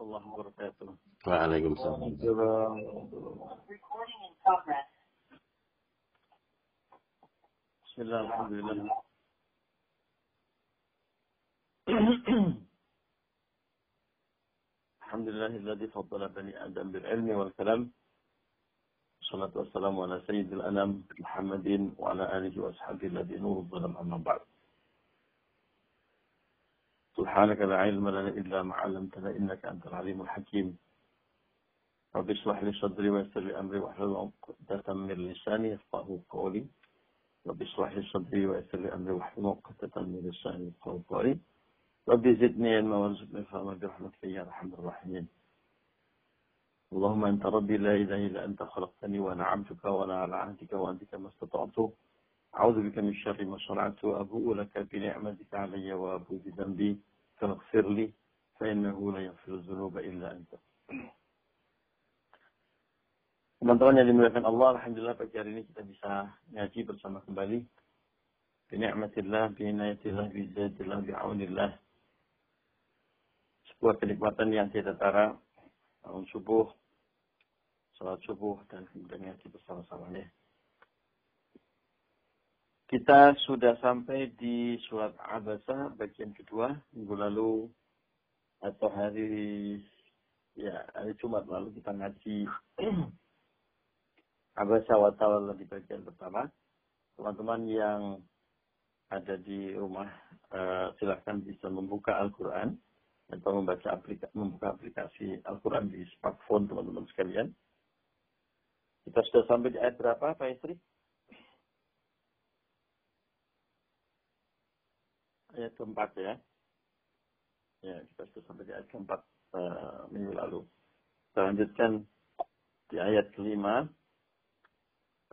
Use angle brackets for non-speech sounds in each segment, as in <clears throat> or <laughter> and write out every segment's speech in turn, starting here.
الله وبركاته. وعليكم السلام. بسم الله الحمد لله. الحمد لله الذي فضل بني آدم بالعلم والكلام. والصلاة والسلام على سيد الأنام محمد وعلى آله وأصحابه الذين نور الظلم أما بعد. سبحانك لا علم لنا إلا ما علمتنا إنك أنت العليم الحكيم. رب اشرح لي صدري ويسر لي أمري واحلل عقدة من لساني يفقهوا قولي. رب اشرح لي صدري ويسر لي أمري واحلل عقدة من لساني يفقهوا قولي. رب زدني علما وارزقني فهما برحمتك يا أرحم الراحمين. اللهم أنت ربي لا إله إلا أنت خلقتني وأنا عبدك وأنا على عهدك وأنت ما استطعت. أعوذ بك من شر ما صنعت وأبوء لك بنعمتك علي وأبوء بذنبي. فاغفر لي فإنه لا يغفر الذنوب إلا أنت Teman-teman yang dimuliakan Allah, Alhamdulillah pagi hari ini kita bisa ngaji bersama kembali. Bini'matillah, binayatillah, bizadillah, bi'aunillah. Sebuah kenikmatan yang tidak tara. Bangun subuh, salat subuh, dan kemudian ngaji bersama-samanya. Kita sudah sampai di surat Abasa bagian kedua minggu lalu atau hari ya hari Jumat lalu kita ngaji <clears throat> Abasa wa Tawalla di bagian pertama. Teman-teman yang ada di rumah uh, silahkan bisa membuka Al-Quran atau membaca aplikasi, membuka aplikasi Al-Quran di smartphone teman-teman sekalian. Kita sudah sampai di ayat berapa Pak Istri? Ayat keempat ya. Ya, kita sudah sampai di ayat keempat uh, minggu lalu. Kita lanjutkan di ayat kelima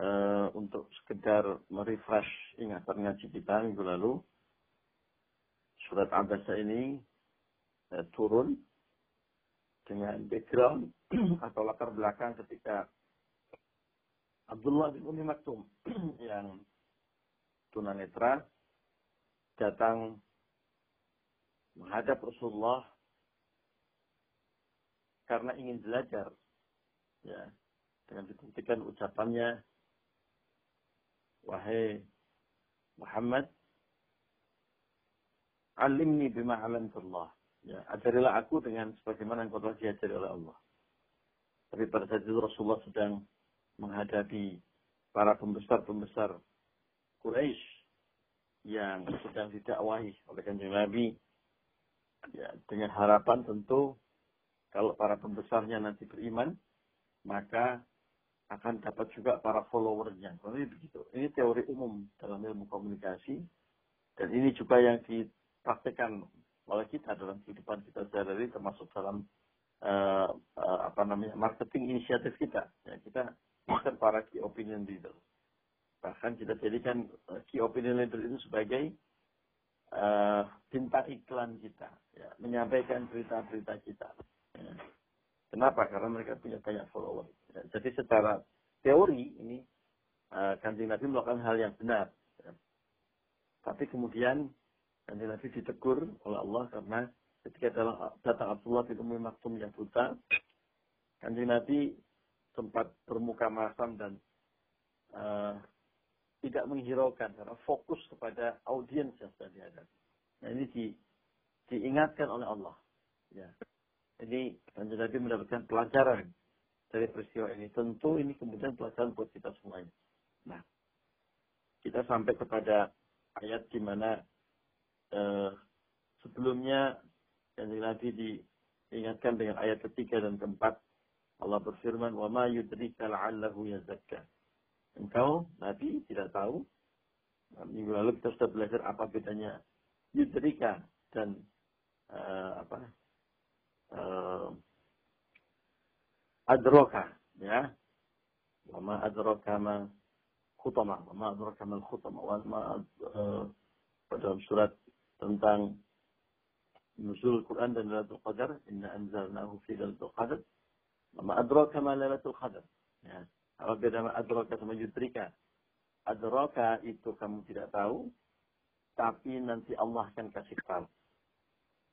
uh, untuk sekedar merefresh ingatan ngaji kita minggu lalu. Surat Abasa ini uh, turun dengan background <clears throat> atau latar belakang ketika Abdullah bin Umi Maktum <clears throat> yang tunanetra datang menghadap Rasulullah karena ingin belajar ya dengan dibuktikan ucapannya wahai Muhammad alimni bima alamtullah ya ajarilah aku dengan sebagaimana yang telah diajari oleh Allah. Tapi pada saat itu Rasulullah sedang menghadapi para pembesar-pembesar Quraisy yang sedang didakwahi oleh kanjeng Nabi ya, dengan harapan tentu kalau para pembesarnya nanti beriman maka akan dapat juga para followernya. Ini begitu. Ini teori umum dalam ilmu komunikasi dan ini juga yang dipraktekkan oleh kita dalam kehidupan kita sehari-hari termasuk dalam uh, uh, apa namanya marketing inisiatif kita. Ya, kita bukan para key opinion leader. Bahkan kita jadikan uh, key opinion leader itu sebagai uh, bintang iklan kita, ya, menyampaikan berita-berita kita. Ya. Kenapa? Karena mereka punya banyak follower. Ya. Jadi secara teori ini uh, kanjeng Nabi melakukan hal yang benar. Ya. Tapi kemudian kanjeng Nabi ditegur oleh Allah karena ketika datang Abdullah bin Umi Maktum yang buta, kanjeng Nabi sempat bermuka masam dan uh, tidak menghiraukan karena fokus kepada audiens yang sudah dihadapi. Nah ini di, diingatkan oleh Allah. Ya. Jadi Kanjeng Nabi mendapatkan pelajaran dari peristiwa ini. Tentu ini kemudian pelajaran buat kita semuanya. Nah, kita sampai kepada ayat di mana eh, sebelumnya Kanjeng Nabi diingatkan dengan ayat ketiga dan keempat. Allah berfirman, "Wa ma yudrika la'allahu yazakka." Engkau, Nabi, tidak tahu. Nah, minggu lalu kita sudah belajar apa bedanya yudrika dan uh, apa uh, adroka, ya. Wama adroka ma khutama, wama adroka ma khutama, wama uh, dalam surat tentang nuzul Quran dan Lailatul Qadar, inna anzalnahu fi Lailatul Qadar. Wama adroka ma Lailatul Qadar. Ya. Apa beda adroka sama yudrika? Adroka itu kamu tidak tahu, tapi nanti Allah akan kasih tahu.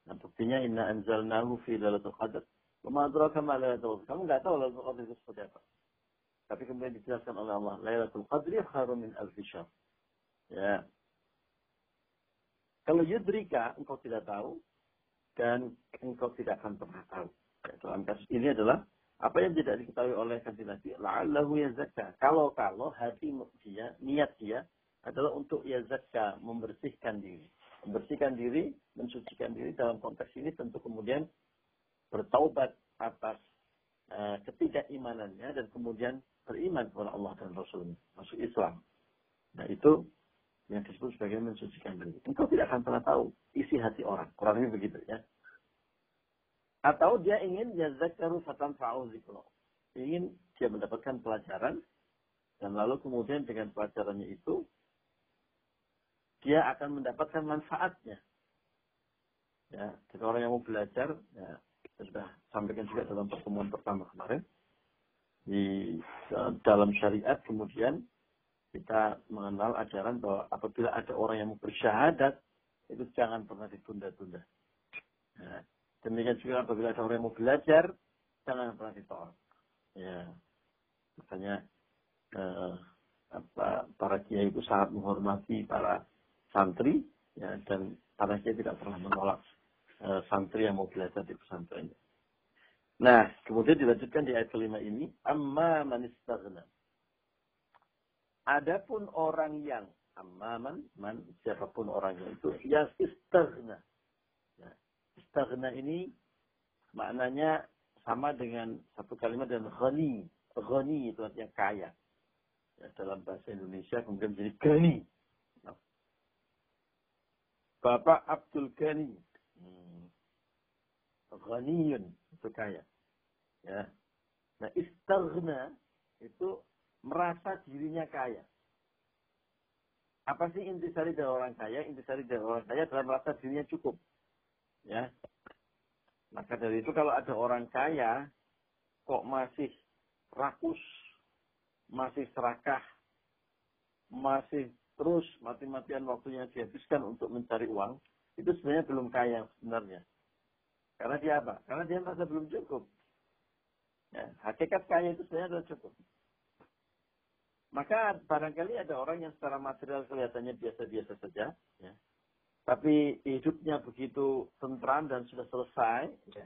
Nah, buktinya inna anzalnahu fi lailatul qadr. Wa ma adraka ma lailatul qadr. Kamu enggak tahu lailatul qadr itu seperti apa. Tapi kemudian dijelaskan oleh Allah, Lailatul Qadri khairun min syahr. Ya. Kalau yudrika, engkau tidak tahu, dan engkau tidak akan pernah tahu. Ya, dalam kasus ini adalah, apa yang tidak diketahui oleh kanjeng Nabi, la'allahu yazakka. Kalau-kalau hati dia, niat dia, adalah untuk yazakka, membersihkan diri. Membersihkan diri, mensucikan diri dalam konteks ini tentu kemudian bertaubat atas uh, ketidakimanannya dan kemudian beriman kepada Allah dan Rasulnya, masuk Islam. Nah itu yang disebut sebagai mensucikan diri. Engkau tidak akan pernah tahu isi hati orang. Kurang lebih begitu ya. Atau dia ingin yazakaru fatan fa'uzikro. Ingin dia mendapatkan pelajaran. Dan lalu kemudian dengan pelajarannya itu. Dia akan mendapatkan manfaatnya. Ya, jadi orang yang mau belajar, ya, sudah sampaikan juga dalam pertemuan pertama kemarin di dalam syariat kemudian kita mengenal ajaran bahwa apabila ada orang yang mau bersyahadat itu jangan pernah ditunda-tunda. Nah, demikian juga apabila ada orang yang mau belajar jangan pernah ditolak. Ya, makanya eh, apa, para kiai itu sangat menghormati para santri ya dan para kiai tidak pernah menolak eh, santri yang mau belajar di pesantren. Nah, kemudian dilanjutkan di ayat kelima ini, amma man istaghna. Adapun orang yang amma man, man siapa pun orangnya itu yang istaghna. Istaghna ini maknanya sama dengan satu kalimat dengan ghani. Ghani itu artinya kaya. Ya, dalam bahasa Indonesia kemudian menjadi. Nah. Bapak Abdul Ghani. Hmm. Ghaniyun itu kaya. Ya. Nah, istaghna itu merasa dirinya kaya. Apa sih intisari dari orang kaya? Intisari dari orang kaya adalah merasa dirinya cukup. Ya. Maka dari itu kalau ada orang kaya kok masih rakus, masih serakah, masih terus mati-matian waktunya dihabiskan untuk mencari uang, itu sebenarnya belum kaya sebenarnya. Karena dia apa? Karena dia merasa belum cukup. Ya, hakikat kaya itu sebenarnya adalah cukup. Maka barangkali ada orang yang secara material kelihatannya biasa-biasa saja, ya. Tapi hidupnya begitu tentram dan sudah selesai, ya,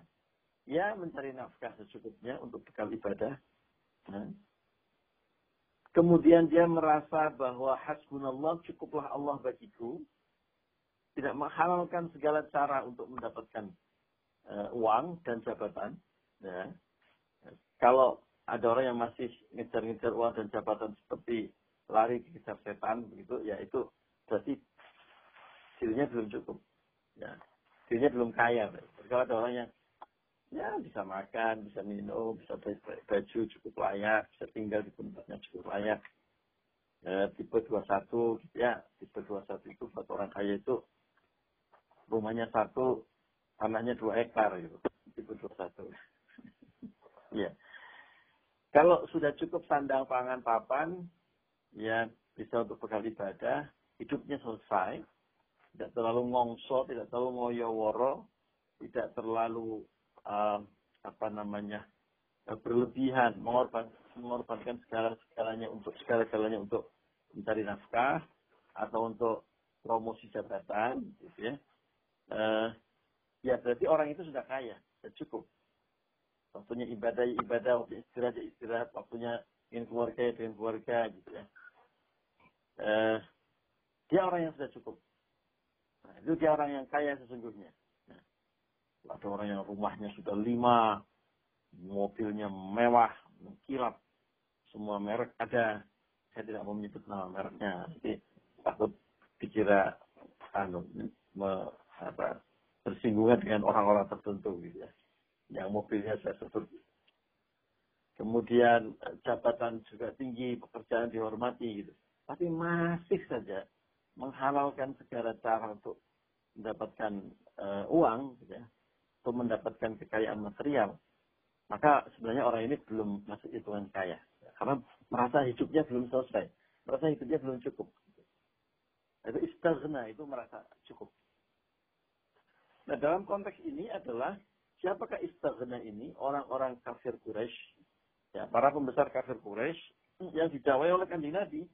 ya mencari nafkah secukupnya untuk bekal ibadah. Ya. Kemudian dia merasa bahwa hasbunallah cukuplah Allah bagiku, tidak menghalalkan segala cara untuk mendapatkan uh, uang dan jabatan. Ya. Kalau ada orang yang masih ngejar-ngejar uang dan jabatan seperti lari dikejar setan begitu, ya itu berarti dirinya belum cukup. Ya, dirinya belum kaya. Kalau ada orang yang ya bisa makan, bisa minum, bisa baju cukup layak, bisa tinggal di tempatnya cukup layak. Ya, tipe 21 gitu ya, tipe 21 itu buat orang kaya itu rumahnya satu, tanahnya dua hektar gitu. Tipe 21. <laughs> Iya. Kalau sudah cukup sandang pangan papan, ya bisa untuk bekal ibadah, hidupnya selesai, tidak terlalu ngongso, tidak terlalu ngoyoworo, tidak terlalu uh, apa namanya uh, berlebihan, mengorban, mengorbankan segala segalanya untuk segala segalanya untuk mencari nafkah atau untuk promosi jabatan, gitu ya. Uh, ya berarti orang itu sudah kaya, sudah cukup. Waktunya ibadah ibadah, waktu istirahat ya istirahat, waktunya ingin keluarga ya dengan keluarga gitu ya. Eh, dia orang yang sudah cukup. Nah, itu dia orang yang kaya sesungguhnya. Nah, ada orang yang rumahnya sudah lima, mobilnya mewah, mengkilap, semua merek ada. Saya tidak mau menyebut nama mereknya, nanti takut dikira anu, me, apa, bersinggungan dengan orang-orang tertentu gitu ya yang mobilnya saya sebut. Kemudian eh, jabatan juga tinggi, pekerjaan dihormati gitu. Tapi masih saja menghalalkan segala cara untuk mendapatkan uh, uang, gitu ya, untuk mendapatkan kekayaan material. Maka sebenarnya orang ini belum masuk hitungan kaya. Karena merasa hidupnya belum selesai. Merasa hidupnya belum cukup. Itu istighna, itu merasa cukup. Nah, dalam konteks ini adalah siapakah istighna ini? Orang-orang kafir Quraisy, ya, para pembesar kafir Quraisy yang didawai oleh kanjeng Nabi.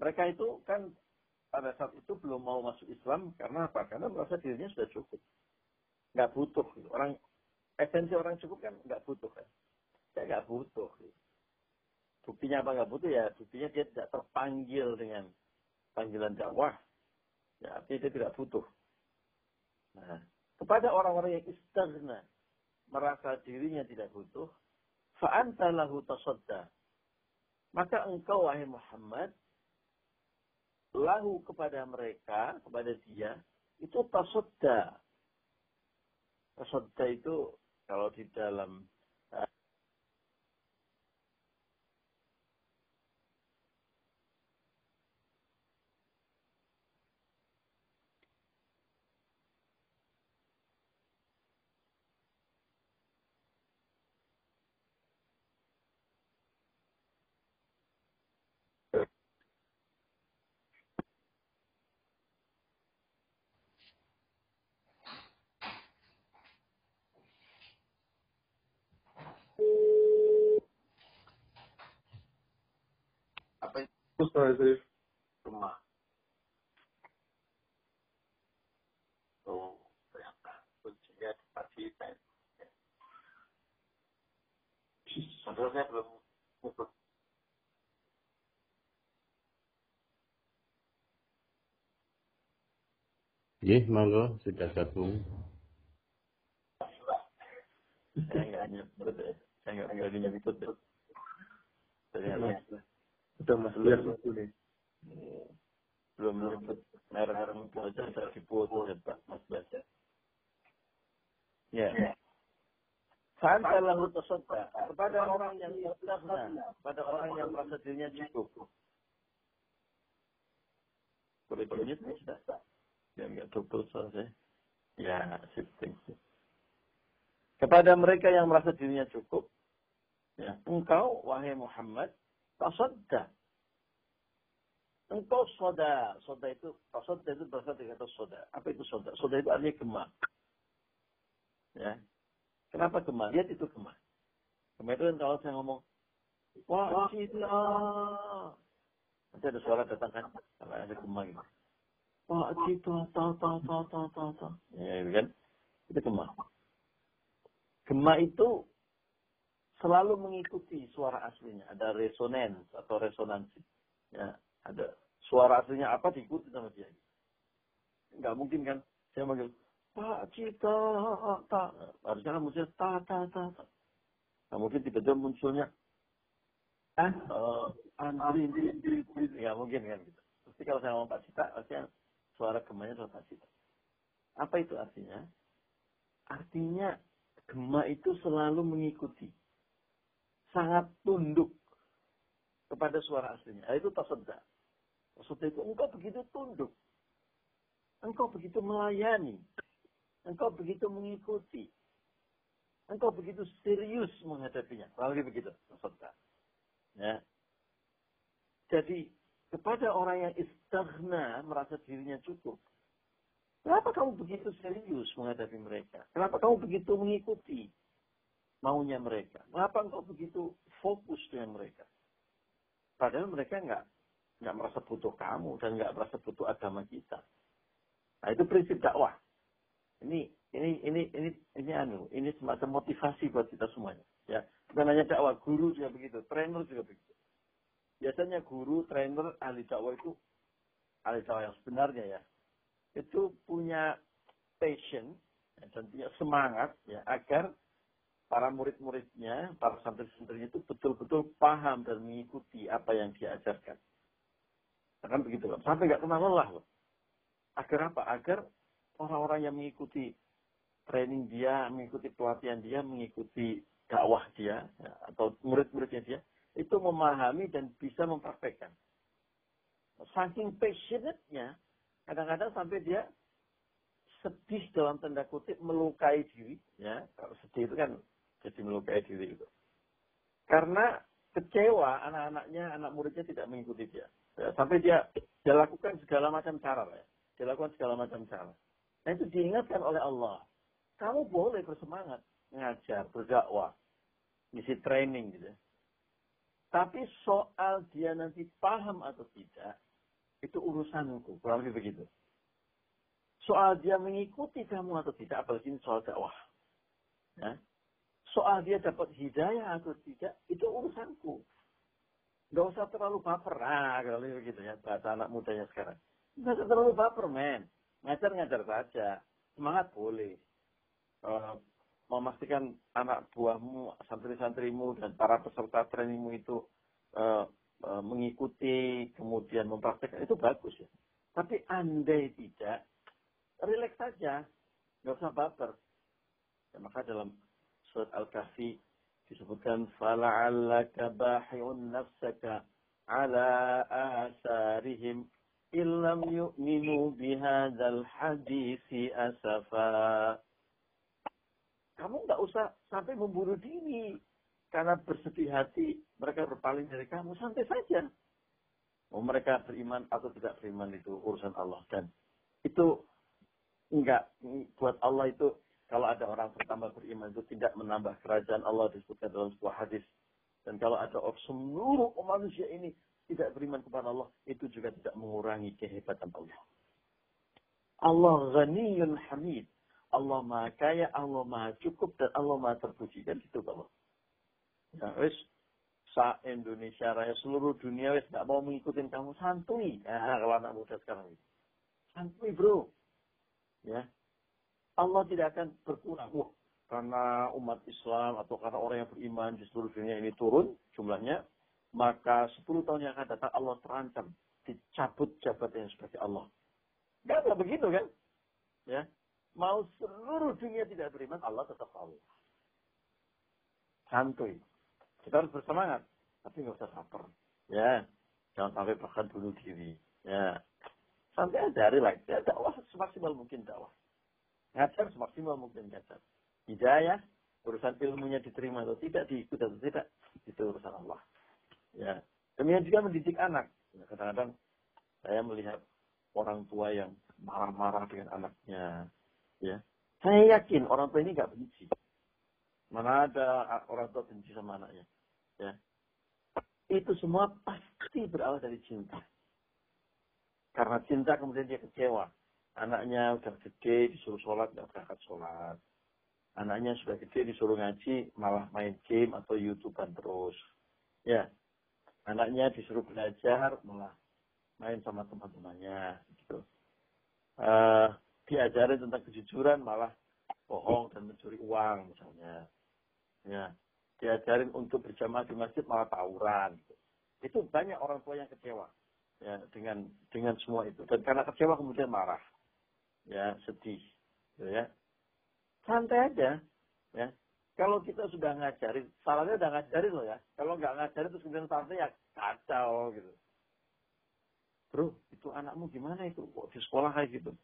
Mereka itu kan pada saat itu belum mau masuk Islam karena apa? Karena merasa dirinya sudah cukup. Nggak butuh. Orang esensi orang cukup kan nggak butuh kan. Saya nggak butuh. Buktinya apa nggak butuh ya? Buktinya dia tidak terpanggil dengan panggilan dakwah. Ya, artinya dia tidak butuh. Nah, kepada orang-orang yang istighna, merasa dirinya tidak butuh, fa'anta lahu tasadda. Maka engkau, wahai Muhammad, lahu kepada mereka, kepada dia, itu tasadda. Tasadda itu kalau di dalam Ustaz rumah. Oh, ternyata kuncinya di pen. Padahal saya belum ngikut. Iya, monggo sudah gabung. Saya nggak saya nggak nyebut. Udah mas nih. belum menyebut merek-merek aja saya diputus ya Pak Mas baca. Ya. Fanta lahu tasadda kepada orang yang istighna, kepada orang yang merasa dirinya cukup. Boleh bunyi sudah. Ya enggak double selesai. Ya, shifting. Kepada mereka yang merasa dirinya cukup, ya, engkau wahai Muhammad tasadda. Engkau soda. Soda itu, soda itu berasal dari kata soda. Apa itu soda? Soda itu artinya gemah. Ya. Kenapa gemah? Lihat itu gemah. Gemah itu kan kalau saya ngomong, wah cita. Nanti ada suara datang kan, ada gemah gitu. Wah cita, ta, ta, ta, ta, ta, ta. Ya, itu kan. Itu gemah. Gemah itu selalu mengikuti suara aslinya. Ada resonans atau resonansi. Ya, ada suara aslinya apa diikuti sama dia. Enggak mungkin kan saya manggil Pak Cita, ta. Harusnya kan muncul ta, ta, ta, ta. Nah, mungkin tiba-tiba munculnya ah, uh, Andri, Andri, mungkin kan gitu. Pasti kalau saya ngomong Pak Cita, pasti suara gemanya suara Pak Cita. Apa itu artinya? Artinya gema itu selalu mengikuti sangat tunduk kepada suara aslinya. Itu tasadda. Tasadda itu engkau begitu tunduk. Engkau begitu melayani. Engkau begitu mengikuti. Engkau begitu serius menghadapinya. Lalu begitu tasadda. Ya. Jadi kepada orang yang istighna merasa dirinya cukup. Kenapa kamu begitu serius menghadapi mereka? Kenapa kamu begitu mengikuti? Maunya mereka. Mengapa engkau begitu fokus dengan mereka? Padahal mereka nggak nggak merasa butuh kamu dan nggak merasa butuh agama kita. Nah itu prinsip dakwah. Ini ini ini ini ini anu ini semacam motivasi buat kita semuanya. Ya bukan hanya dakwah, guru juga begitu, trainer juga begitu. Biasanya guru, trainer, ahli dakwah itu ahli dakwah yang sebenarnya ya itu punya passion ya, dan punya semangat ya agar para murid-muridnya, para santri-santrinya itu betul-betul paham dan mengikuti apa yang dia ajarkan. Akan begitu loh. Sampai nggak kenal lelah loh. Agar apa? Agar orang-orang yang mengikuti training dia, mengikuti pelatihan dia, mengikuti dakwah dia, ya, atau murid-muridnya dia, itu memahami dan bisa mempraktekkan. Saking passionate-nya, kadang-kadang sampai dia sedih dalam tanda kutip melukai diri ya kalau sedih itu kan jadi melukai diri itu. Karena kecewa anak-anaknya, anak muridnya tidak mengikuti dia. Ya, sampai dia, dia lakukan segala macam cara. Ya. Dia lakukan segala macam cara. Nah itu diingatkan oleh Allah. Kamu boleh bersemangat ngajar, berdakwah, misi training gitu. Tapi soal dia nanti paham atau tidak, itu urusanku. Kurang lebih begitu. Soal dia mengikuti kamu atau tidak, apalagi ini soal dakwah. Ya. Soal dia dapat hidayah atau tidak, itu urusanku. Gak usah terlalu baper. Nah, kalau begitu ya, bahasa anak mudanya sekarang. Gak usah terlalu baper, men. Ngajar-ngajar saja. Semangat boleh. Uh, memastikan anak buahmu, santri-santrimu, dan para peserta trainingmu itu uh, uh, mengikuti, kemudian mempraktekkan, itu bagus ya. Tapi andai tidak, relax saja. Gak usah baper. Ya, maka dalam surat Al-Kahfi disebutkan fala'allaka bahi'un nafsaka ala asarihim illam yu'minu bihadzal hadisi asafa. Kamu nggak usah sampai membunuh diri karena bersedih hati mereka berpaling dari kamu santai saja. Mau mereka beriman atau tidak beriman itu urusan Allah dan itu enggak buat Allah itu kalau ada orang pertama beriman itu tidak menambah kerajaan Allah disebutkan dalam sebuah hadis. Dan kalau ada seluruh manusia ini tidak beriman kepada Allah, itu juga tidak mengurangi kehebatan Allah. Allah ghaniyun hamid. Allah maha kaya, Allah maha cukup, dan Allah maha terpuji. Kan gitu Allah. Ya, wis, sa Indonesia raya seluruh dunia wis gak mau mengikuti kamu santuy. Ya, kalau anak muda sekarang ini. Santuy bro. Ya, Allah tidak akan berkurang. Wah, karena umat Islam atau karena orang yang beriman di seluruh dunia ini turun jumlahnya, maka 10 tahun yang akan datang Allah terancam dicabut jabatannya sebagai Allah. Gak ada begitu kan? Ya. Mau seluruh dunia tidak beriman, Allah tetap Allah. Santuy. Kita harus bersemangat. Tapi nggak usah saper. Ya. Jangan sampai bahkan bunuh diri. Ya. Santai aja, relax. Ya, dakwah semaksimal mungkin dakwah. Ngajar semaksimal mungkin ngajar. Hidayah, urusan ilmunya diterima atau tidak, diikuti atau tidak, itu urusan Allah. Ya. Demikian juga mendidik anak. Ya, kadang-kadang saya melihat orang tua yang marah-marah dengan anaknya. Ya. Saya yakin orang tua ini nggak benci. Mana ada orang tua benci sama anaknya. Ya. Itu semua pasti berawal dari cinta. Karena cinta kemudian dia kecewa. Anaknya udah gede disuruh sholat nggak berangkat sholat. Anaknya sudah gede disuruh ngaji malah main game atau youtuber terus. Ya, anaknya disuruh belajar malah main sama teman-temannya gitu. Uh, diajarin tentang kejujuran malah bohong dan mencuri uang misalnya. Ya, diajarin untuk berjamaah di masjid malah tawuran. Gitu. Itu banyak orang tua yang kecewa ya dengan dengan semua itu dan karena kecewa kemudian marah ya sedih gitu ya. Santai aja ya. Kalau kita sudah ngajarin salahnya udah ngajarin loh ya. Kalau nggak ngajarin terus kemudian santai ya kacau gitu. Bro itu anakmu gimana itu? Kok di sekolah kayak gitu?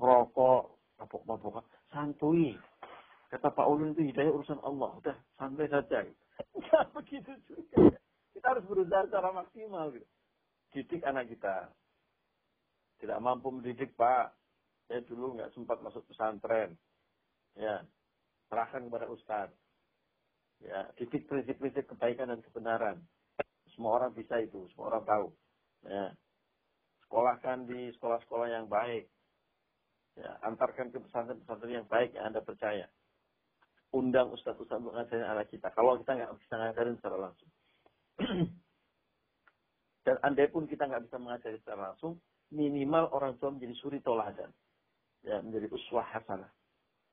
Rokok mabok mabok santui kata Pak Ulun itu hidayah urusan Allah. Udah santai saja gitu. <laughs> begitu juga. Kita harus berusaha secara maksimal gitu. Didik anak kita. Tidak mampu mendidik Pak saya dulu nggak sempat masuk pesantren. Ya, serahkan kepada ustadz. Ya, didik prinsip-prinsip kebaikan dan kebenaran. Semua orang bisa itu, semua orang tahu. Ya, sekolahkan di sekolah-sekolah yang baik. Ya, antarkan ke pesantren-pesantren yang baik yang Anda percaya. Undang ustadz-ustadz untuk ngajarin anak kita. Kalau kita nggak bisa ngajarin secara langsung. <clears throat> Dan andai pun kita nggak bisa mengajari secara langsung, minimal orang tua menjadi suri toladan ya menjadi uswah hasanah.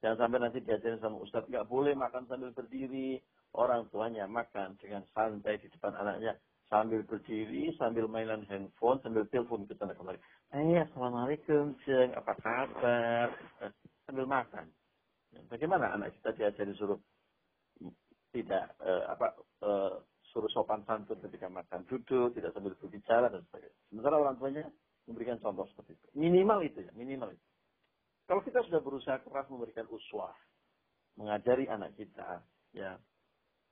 Jangan sampai nanti diajarin sama Ustadz, nggak boleh makan sambil berdiri. Orang tuanya makan dengan santai di depan anaknya. Sambil berdiri, sambil mainan handphone, sambil telepon ke sana kemari. Eh, Assalamualaikum, Ceng. Apa kabar? Eh, sambil makan. Ya, bagaimana anak kita diajari suruh tidak eh, apa eh, suruh sopan santun ketika makan duduk, tidak sambil berbicara dan sebagainya. Sementara orang tuanya memberikan contoh seperti itu. Minimal itu ya, minimal itu. Kalau kita sudah berusaha keras memberikan uswah, mengajari anak kita, ya,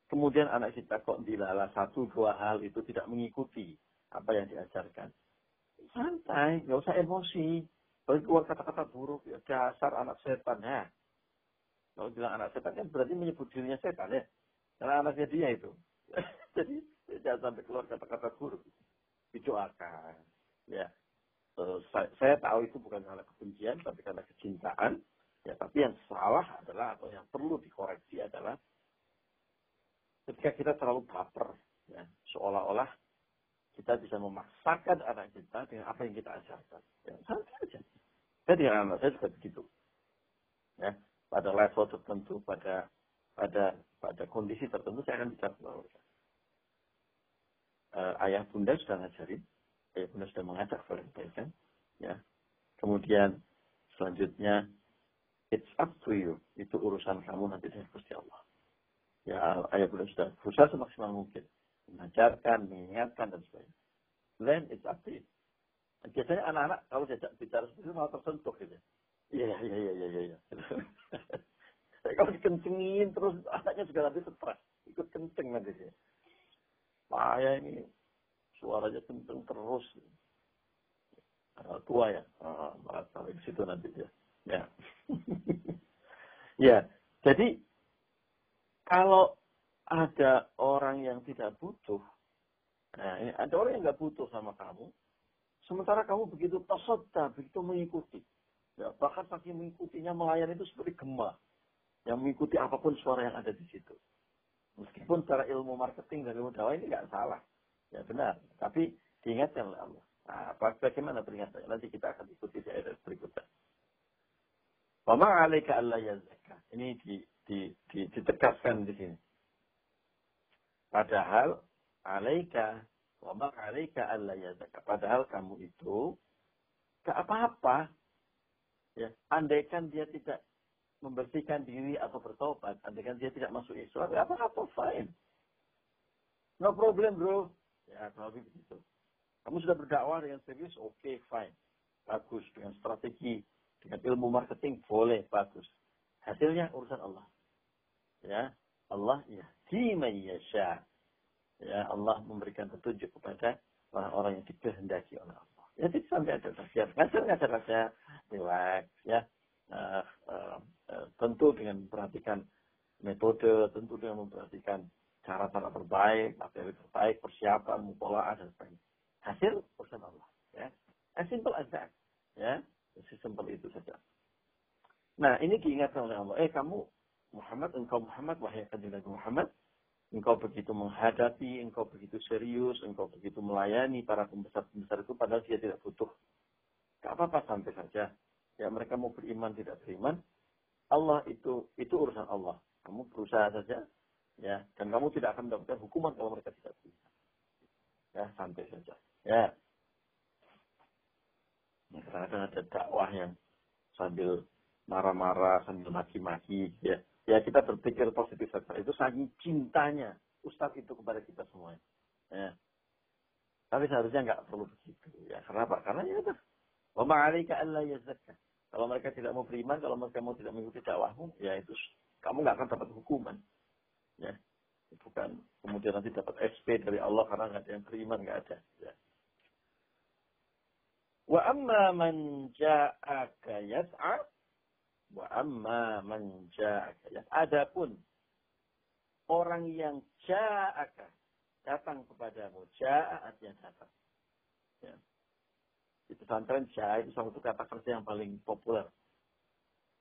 kemudian anak kita kok dilala satu dua hal itu tidak mengikuti apa yang diajarkan, santai, nggak usah emosi, Kalau keluar kata-kata buruk, ya dasar anak setan ya. Kalau bilang anak setan kan berarti menyebut dirinya setan ya. Karena anaknya dia itu. <laughs> Jadi jangan sampai keluar kata-kata buruk. Didoakan. Ya. Terus saya, tahu itu bukan karena kebencian, tapi karena kecintaan. Ya, tapi yang salah adalah atau yang perlu dikoreksi adalah ketika kita terlalu baper, ya, seolah-olah kita bisa memaksakan anak kita dengan apa yang kita ajarkan. Ya, santai aja. Saya dengan anak saya juga begitu. Ya, pada level tertentu, pada pada pada kondisi tertentu saya akan bicara. Uh, ayah bunda sudah ngajarin, ayah bunda sudah mengajak kebaikan, ya. Kemudian selanjutnya it's up to you, itu urusan kamu nanti dengan Gusti Allah. Ya, ayah bunda sudah berusaha semaksimal mungkin mengajarkan, mengingatkan dan sebagainya. Then it's up to you. Biasanya anak-anak kalau diajak bicara seperti itu malah tersentuh gitu. Iya, iya, iya, iya, iya. iya. <laughs> kalau dikencengin terus anaknya juga nanti stres. Ikut kenceng nanti dia. Saya ini suaranya kenceng terus. Uh, tua ya. Sampai ke situ nanti dia. Ya. <laughs> ya. Jadi kalau ada orang yang tidak butuh, nah, ada orang yang nggak butuh sama kamu, sementara kamu begitu tasodda, begitu mengikuti. Ya, bahkan saking mengikutinya melayan itu seperti gema yang mengikuti apa pun suara yang ada di situ. Meskipun secara ilmu marketing dan ilmu dakwah ini nggak salah, ya benar. Tapi diingatkan oleh Allah. Nah, bagaimana peringatannya? Nanti kita akan ikuti di ayat berikutnya. Wama alaika Allah ya Ini di, di, di, ditegaskan di sini. Padahal alaika wama alaika Allah ya Padahal kamu itu gak apa-apa Ya, andaikan dia tidak membersihkan diri atau bertobat, andaikan dia tidak masuk Islam, apa-apa, fine. No problem, bro. Ya, kalau begitu. Kamu sudah berdakwah dengan serius, oke, okay, fine. Bagus. Dengan strategi, dengan ilmu marketing, boleh, bagus. Hasilnya urusan Allah. Ya, Allah ya yasha. Ya, Allah memberikan petunjuk kepada orang-orang yang dikehendaki oleh Allah. Ya, jadi sampai ada nasihat. Ngajar-ngajar saja, relax, ya. Uh, tentu dengan memperhatikan metode, tentu dengan memperhatikan cara-cara terbaik, materi terbaik, persiapan, mupolaan, dan sebagainya. Hasil urusan Allah. Ya. As simple as that. Ya. Sesimpel itu saja. Nah, ini diingatkan oleh Allah. Eh, kamu Muhammad, engkau Muhammad, wahai kanjeng Muhammad, engkau begitu menghadapi, engkau begitu serius, engkau begitu melayani para pembesar-pembesar itu padahal dia tidak butuh. Gak apa-apa sampai saja. Ya mereka mau beriman tidak beriman, Allah itu itu urusan Allah. Kamu berusaha saja, ya dan kamu tidak akan mendapatkan hukuman kalau mereka tidak beriman. Ya santai saja. Ya. ya kadang-kadang ada dakwah yang sambil marah-marah, sambil maki-maki, ya ya kita berpikir positif saja. Itu saking cintanya Ustadz itu kepada kita semua. Ya. Tapi seharusnya nggak perlu begitu. Ya, kenapa? Karena ya udah. Wa ma'alika alla yazakka. Kalau mereka tidak mau beriman, kalau mereka mau tidak mengikuti dakwahmu, ya itu kamu nggak akan dapat hukuman. Ya. Bukan kemudian nanti dapat SP dari Allah karena nggak ada yang beriman, nggak ada. Ya. Wa amma man ja'aka yas'a Wa amma man ja'aka. Ya, adapun orang yang ja'aka datang kepadamu. Ja'a artinya datang. Ya. Di pesantren ja'a itu salah satu kata kerja yang paling populer.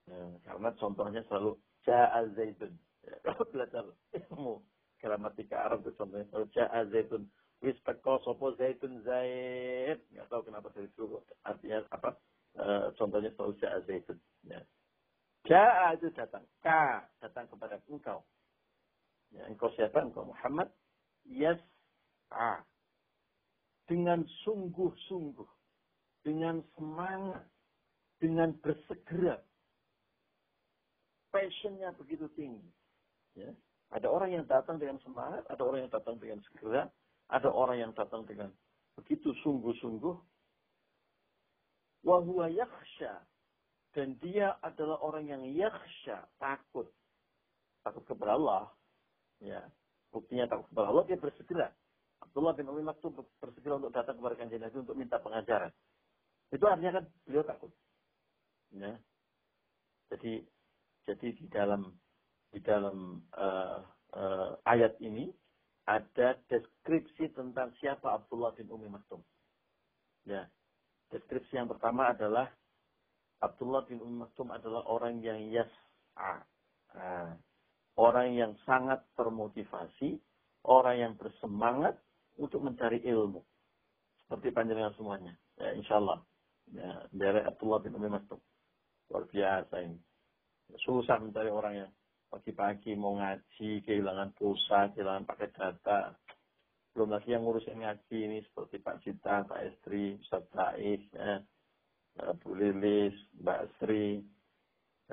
Ya, karena contohnya selalu ja'a zaitun. Ya, kalau belajar ilmu gramatika Arab itu contohnya ja'a zaitun. Wis teko sopo zaitun zait. Nggak tahu kenapa dari dulu artinya apa. E, contohnya selalu ja'a zaitun. Ya. Ja'a itu datang. Ka datang kepada engkau. Ya, engkau siapa? Engkau Muhammad. Yas'a. Dengan sungguh-sungguh. Dengan semangat. Dengan bersegera. Passionnya begitu tinggi. Ya. Ada orang yang datang dengan semangat. Ada orang yang datang dengan segera. Ada orang yang datang dengan begitu sungguh-sungguh. Wahuwa yakhsha dan dia adalah orang yang yakhsha, takut. Takut kepada Allah. Ya. Buktinya takut kepada Allah, dia bersegera. Abdullah bin Umi Maktum bersegera untuk datang kepada kanjeng Nabi untuk minta pengajaran. Itu artinya kan beliau takut. Ya. Jadi jadi di dalam di dalam uh, uh, ayat ini ada deskripsi tentang siapa Abdullah bin Umi Maktum. Ya. Deskripsi yang pertama adalah Abdullah bin Umi Maktum adalah orang yang yas'a. Nah, orang yang sangat termotivasi, orang yang bersemangat untuk mencari ilmu. Seperti panjenengan semuanya. Ya, insya Allah. Ya, dari Abdullah bin Umi Maktum. Luar biasa ini. Susah mencari orang yang pagi-pagi mau ngaji, kehilangan pulsa, kehilangan pakai data. Belum lagi yang ngurusin ngaji ini seperti Pak Cita, Pak Estri, Ustaz Taif, ya, Bu Lilis, Mbak Sri,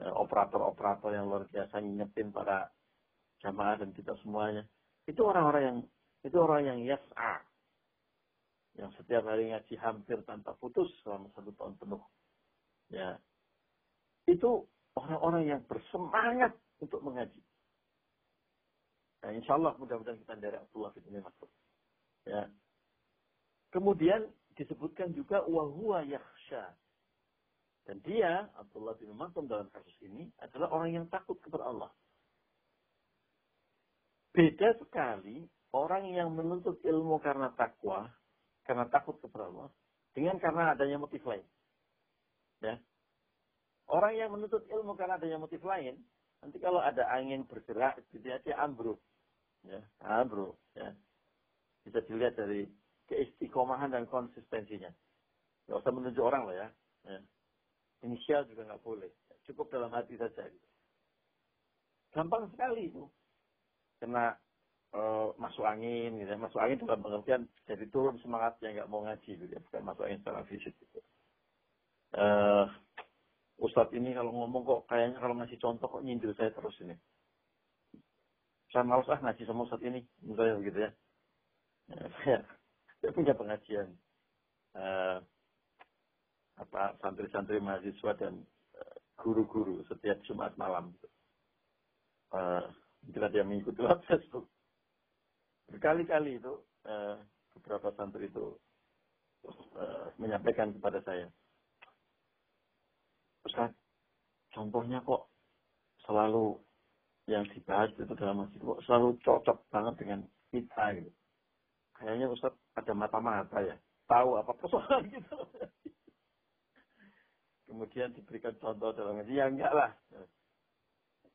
ya, operator-operator yang luar biasa ngingetin para jamaah dan kita semuanya. Itu orang-orang yang itu orang yang yas'a. Yang setiap hari ngaji hampir tanpa putus selama satu tahun penuh. Ya. Itu orang-orang yang bersemangat untuk mengaji. Nah, insya Allah mudah-mudahan kita dari Abdullah bin Mas'ud. Ya. Kemudian disebutkan juga wahwa yakhsha. Dan dia, Abdullah bin Mas'ud dalam kasus ini, adalah orang yang takut kepada Allah. Beda sekali orang yang menuntut ilmu karena takwa, karena takut kepada Allah, dengan karena adanya motif lain. Ya. Orang yang menuntut ilmu karena adanya motif lain, nanti kalau ada angin bergerak, gitu ya, dia ambruk. Ya, ambruk. Ya. Bisa dilihat dari keistiqomahan dan konsistensinya. Gak usah menunjuk orang lah ya. ya. Inisial juga nggak boleh. Cukup dalam hati saja. Gampang sekali itu kena uh, masuk angin gitu ya. masuk angin dalam pengertian jadi turun semangatnya nggak mau ngaji gitu ya bukan masuk angin secara fisik gitu uh, Ustadz ini kalau ngomong kok kayaknya kalau ngasih contoh kok nyindir saya terus ini saya malas ah ngaji sama Ustadz ini misalnya begitu ya <laughs> saya, saya punya pengajian uh, apa santri-santri mahasiswa dan guru-guru setiap Jumat malam. Uh, Jika dia mengikuti <laughs> lewat Facebook. Berkali-kali itu uh, beberapa santri itu uh, menyampaikan kepada saya. Ustaz, contohnya kok selalu yang dibahas itu dalam masjid kok selalu cocok banget dengan kita gitu. Kayaknya Ustaz ada mata-mata ya. Tahu apa persoalan <laughs> gitu. Kemudian diberikan contoh dalam ngaji, ya enggak lah.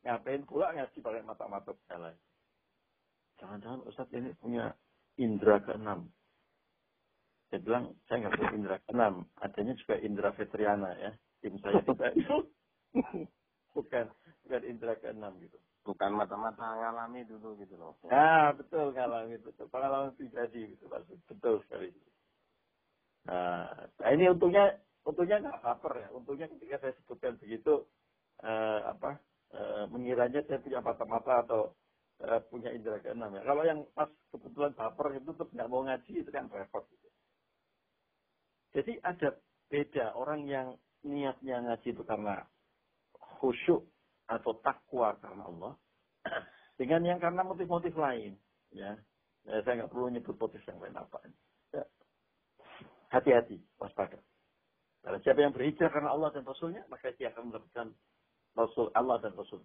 Ngapain pula ngaji pakai mata-mata segala. Jangan-jangan Ustadz ini punya indera keenam. Saya bilang, saya nggak punya indera keenam. Adanya juga indera veteriana ya. Tim saya juga itu. <laughs> <laughs> bukan, bukan indera keenam gitu. Bukan mata-mata ngalami dulu gitu loh. Ah, betul ngalami. Betul. Pengalaman pribadi gitu. Betul sekali. Nah, nah ini untungnya untungnya nggak baper ya. Untungnya ketika saya sebutkan begitu, eh, apa Eh, mengiranya saya punya mata-mata atau uh, punya indera keenam ya. Kalau yang pas kebetulan baper itu tetap nggak mau ngaji itu kan repot. Gitu. Jadi ada beda orang yang niatnya ngaji itu karena khusyuk atau takwa karena Allah <clears throat> dengan yang karena motif-motif lain ya. ya saya nggak perlu nyebut motif yang lain apa ya. hati-hati waspada kalau siapa yang berhijrah karena Allah dan Rasulnya maka dia akan mendapatkan Rasul Allah dan Rasul.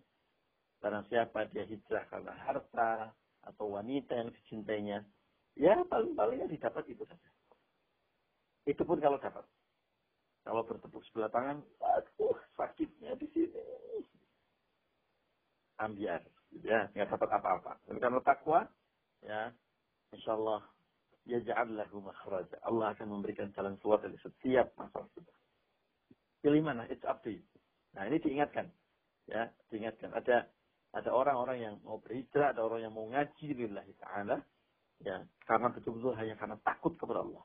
Karena siapa dia hijrah karena harta atau wanita yang dicintainya, ya paling-paling yang didapat itu saja. Itu pun kalau dapat. Kalau bertepuk sebelah tangan, aduh sakitnya di sini. Ambiar, ya nggak dapat apa-apa. Dan karena takwa, ya insya Allah ya ja'allahu makhraja. Allah akan memberikan jalan keluar dari setiap masalah. Pilih mana? It's up to you. Nah ini diingatkan ya diingatkan ada ada orang-orang yang mau berhijrah, ada orang yang mau ngaji lillahi ta'ala, ya, karena betul-betul hanya karena takut kepada Allah.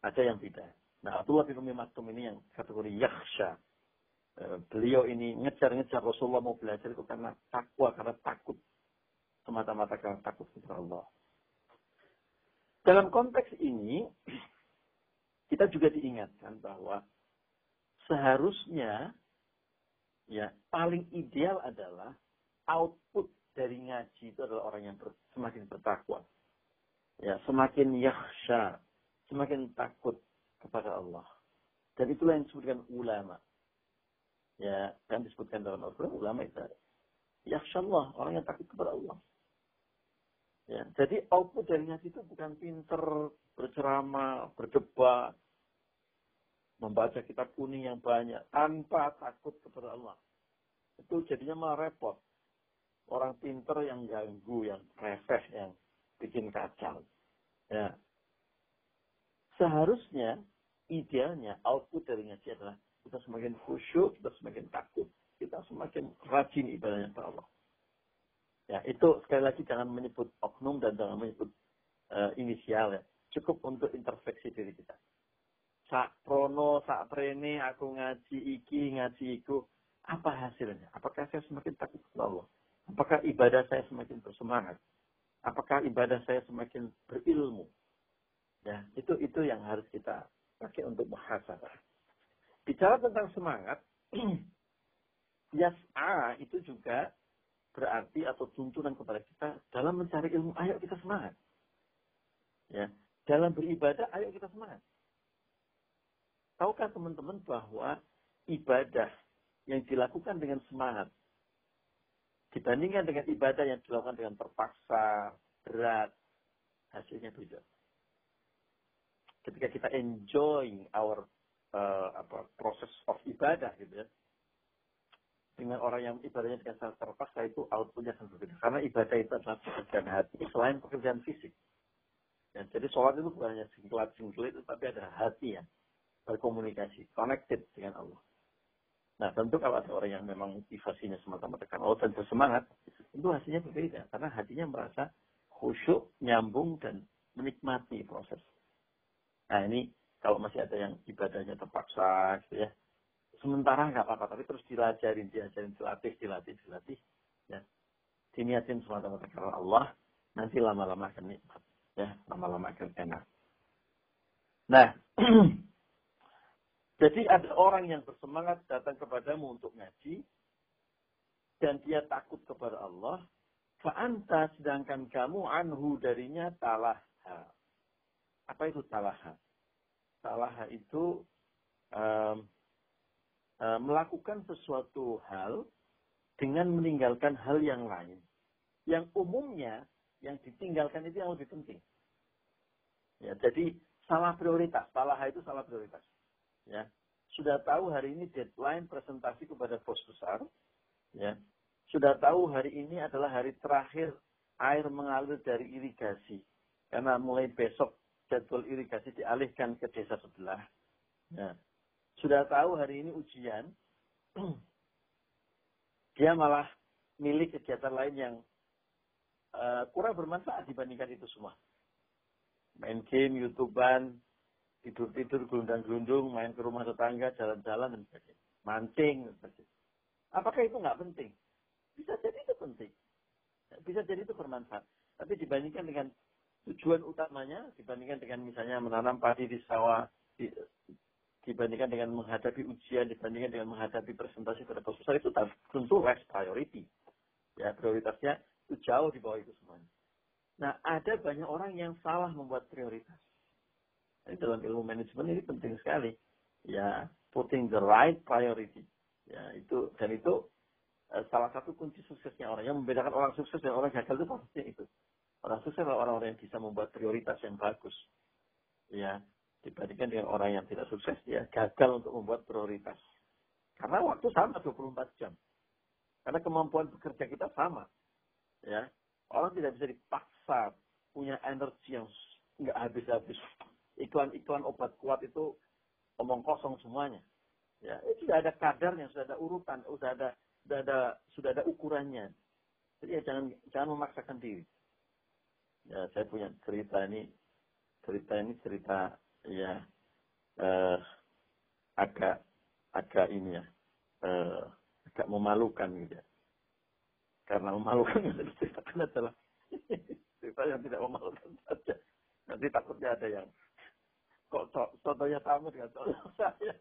Ada yang tidak. Nah, Abdullah bin Umi Maktum ini yang kategori yakhsha. Eh, beliau ini ngejar-ngejar Rasulullah mau belajar itu karena takwa, karena takut. Semata-mata karena takut kepada Allah. Dalam konteks ini, <clears throat> kita juga diingatkan bahwa seharusnya ya paling ideal adalah output dari ngaji itu adalah orang yang semakin bertakwa. Ya, semakin yakhsha, semakin takut kepada Allah. Dan itulah yang disebutkan ulama. Ya, kan disebutkan dalam Al-Quran ulama itu. Allah, orang yang takut kepada Allah. Ya, jadi output dari itu bukan pinter, berceramah, berdebat, membaca kitab kuning yang banyak, tanpa takut kepada Allah. Itu jadinya malah repot. Orang pinter yang ganggu, yang refeh, yang bikin kacau. Ya. Seharusnya, idealnya, output dari ngaji adalah kita semakin khusyuk, kita semakin takut, kita semakin rajin ibadahnya kepada Allah. Ya, itu sekali lagi jangan menyebut oknum dan jangan menyebut uh, inisial ya. Cukup untuk introspeksi diri kita. Sak prono, sak prene, aku ngaji iki, ngaji iku. Apa hasilnya? Apakah saya semakin takut kepada Allah? Apakah ibadah saya semakin bersemangat? Apakah ibadah saya semakin berilmu? Ya, itu itu yang harus kita pakai untuk muhasabah. Bicara tentang semangat, <clears throat> yas'a itu juga berarti atau tuntunan kepada kita dalam mencari ilmu, ayo kita semangat. Ya, dalam beribadah, ayo kita semangat. Tahukah teman-teman bahwa ibadah yang dilakukan dengan semangat dibandingkan dengan ibadah yang dilakukan dengan terpaksa, berat, hasilnya beda. Ketika kita enjoy our uh, apa proses of ibadah gitu ya dengan orang yang ibadahnya dengan sangat terpaksa itu outputnya sangat berbeda. Karena ibadah itu adalah pekerjaan hati selain pekerjaan fisik. Ya, jadi sholat itu bukan hanya singklat singklat tapi ada hati ya berkomunikasi connected dengan Allah. Nah tentu kalau ada orang yang memang motivasinya semata-mata karena Allah dan bersemangat itu hasilnya berbeda. Karena hatinya merasa khusyuk nyambung dan menikmati proses nah ini kalau masih ada yang ibadahnya terpaksa gitu ya. Sementara nggak apa-apa, tapi terus dilajarin, diajarin, dilatih, dilatih, dilatih. Ya. Diniatin semata-mata karena Allah, nanti lama-lama akan nikmat. Ya, lama-lama akan enak. Nah, <clears throat> jadi ada orang yang bersemangat datang kepadamu untuk ngaji, dan dia takut kepada Allah, fa'anta sedangkan kamu anhu darinya talaha. Apa itu talaha? salah itu um, um, melakukan sesuatu hal dengan meninggalkan hal yang lain. Yang umumnya yang ditinggalkan itu yang lebih penting. Ya, jadi salah prioritas, salah itu salah prioritas. Ya, sudah tahu hari ini deadline presentasi kepada bos besar. Ya, sudah tahu hari ini adalah hari terakhir air mengalir dari irigasi. Karena mulai besok jadwal irigasi dialihkan ke desa sebelah. Ya. Sudah tahu hari ini ujian, <clears throat> dia malah milik kegiatan lain yang uh, kurang bermanfaat dibandingkan itu semua. Main game, youtuber, tidur-tidur, gelundang-gelundung, main ke rumah tetangga, jalan-jalan, dan sebagainya. Mancing, dan sebagainya. Apakah itu nggak penting? Bisa jadi itu penting. Bisa jadi itu bermanfaat. Tapi dibandingkan dengan tujuan utamanya dibandingkan dengan misalnya menanam padi di sawah, di, dibandingkan dengan menghadapi ujian, dibandingkan dengan menghadapi presentasi pada besar itu tentu less priority. Ya, prioritasnya itu jauh di bawah itu semuanya. Nah, ada banyak orang yang salah membuat prioritas. Ini dalam ilmu manajemen ini penting sekali. Ya, putting the right priority. Ya, itu dan itu uh, salah satu kunci suksesnya orang yang membedakan orang sukses dan orang gagal itu pasti itu. Orang sukses adalah orang-orang yang bisa membuat prioritas yang bagus. Ya, dibandingkan dengan orang yang tidak sukses, ya gagal untuk membuat prioritas. Karena waktu sama 24 jam. Karena kemampuan bekerja kita sama. Ya, orang tidak bisa dipaksa punya energi yang nggak habis-habis. Iklan-iklan obat kuat itu omong kosong semuanya. Ya, itu sudah ada kadarnya, sudah ada urutan, sudah ada sudah ada sudah ada ukurannya. Jadi ya jangan jangan memaksakan diri ya saya punya cerita ini cerita ini cerita ya eh, agak agak ini ya eh, agak memalukan gitu ya. Karena memalukan <laughs> yang diceritakan adalah <laughs> cerita yang tidak memalukan saja. Nanti takutnya ada yang kok contohnya sama dengan contoh <laughs> saya.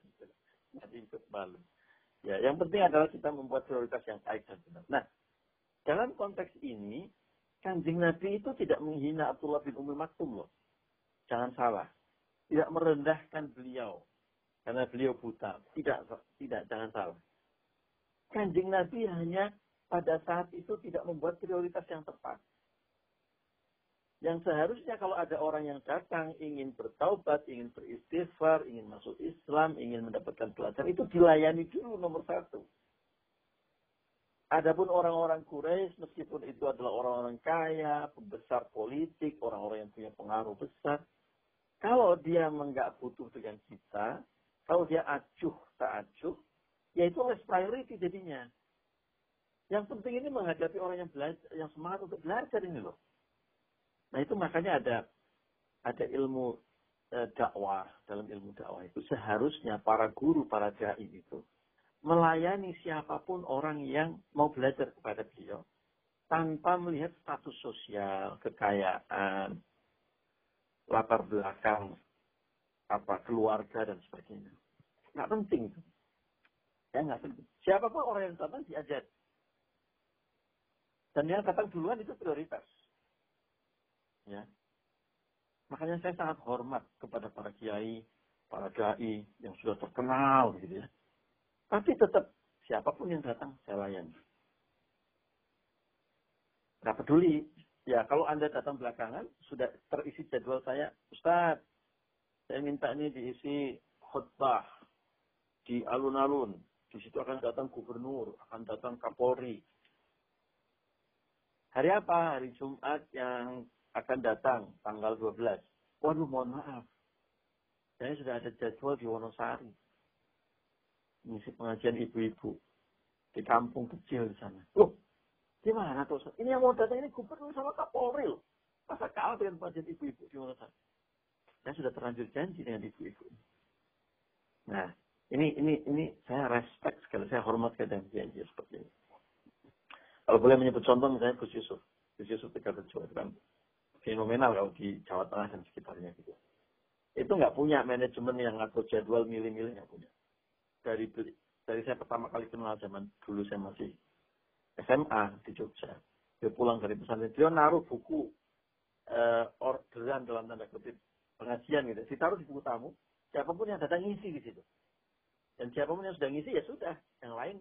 Nanti ikut malu. Ya, yang penting adalah kita membuat prioritas yang baik dan benar. Nah, dalam konteks ini Kanjeng Nabi itu tidak menghina Abdullah bin Umi Maktum loh. Jangan salah. Tidak merendahkan beliau. Karena beliau buta. Tidak, tidak, jangan salah. Kanjeng Nabi hanya pada saat itu tidak membuat prioritas yang tepat. Yang seharusnya kalau ada orang yang datang ingin bertaubat, ingin beristighfar, ingin masuk Islam, ingin mendapatkan pelajaran, itu dilayani dulu nomor satu. Adapun orang-orang Quraisy meskipun itu adalah orang-orang kaya, pembesar politik, orang-orang yang punya pengaruh besar, kalau dia enggak butuh dengan kita, kalau dia acuh tak acuh, ya itu less priority jadinya. Yang penting ini menghadapi orang yang belajar, yang semangat untuk belajar ini loh. Nah itu makanya ada ada ilmu e, dakwah dalam ilmu dakwah itu seharusnya para guru, para dai itu melayani siapa pun orang yang mau belajar kepada beliau tanpa melihat status sosial, kekayaan, latar belakang apa keluarga dan sebagainya. Nggak penting itu. Ya nggak penting. Siapa pun orang yang datang diajar. Dan yang datang duluan itu prioritas. Ya. Makanya saya sangat hormat kepada para kiai, para dai yang sudah terkenal gitu ya. Tapi tetap siapa pun yang datang saya layani. Nggak peduli. Ya kalau Anda datang belakangan, sudah terisi jadwal saya. Ustaz, saya minta ini diisi khutbah di alun-alun. Di situ akan datang gubernur, akan datang kapolri, Hari apa? Hari Jumat yang akan datang, tanggal 12. Waduh, mohon maaf. Saya sudah ada jadwal di Wonosari. Misi pengajian ibu-ibu. Di kampung kecil di sana. Loh, gimana tuh? Ini yang mau datang ini gubernur sama Kapolri loh. Masa kalah dengan pengajian ibu-ibu di Wonosari? Saya sudah terlanjur janji dengan ibu-ibu. Nah, ini ini ini saya respect sekali, saya hormat keadaan janji seperti ini. Kalau boleh menyebut contoh misalnya Gus Yusuf. Gus Yusuf Tegar Rejo itu kan fenomenal kalau di Jawa Tengah dan sekitarnya gitu. Itu nggak punya manajemen yang ngatur jadwal milih-milih nggak punya. Dari dari saya pertama kali kenal zaman dulu saya masih SMA di Jogja. Dia pulang dari pesantren, dia naruh buku uh, orderan dalam tanda kutip pengajian gitu. Ditaruh di buku tamu, siapa pun yang datang ngisi di situ. Dan siapa pun yang sudah ngisi ya sudah, yang lain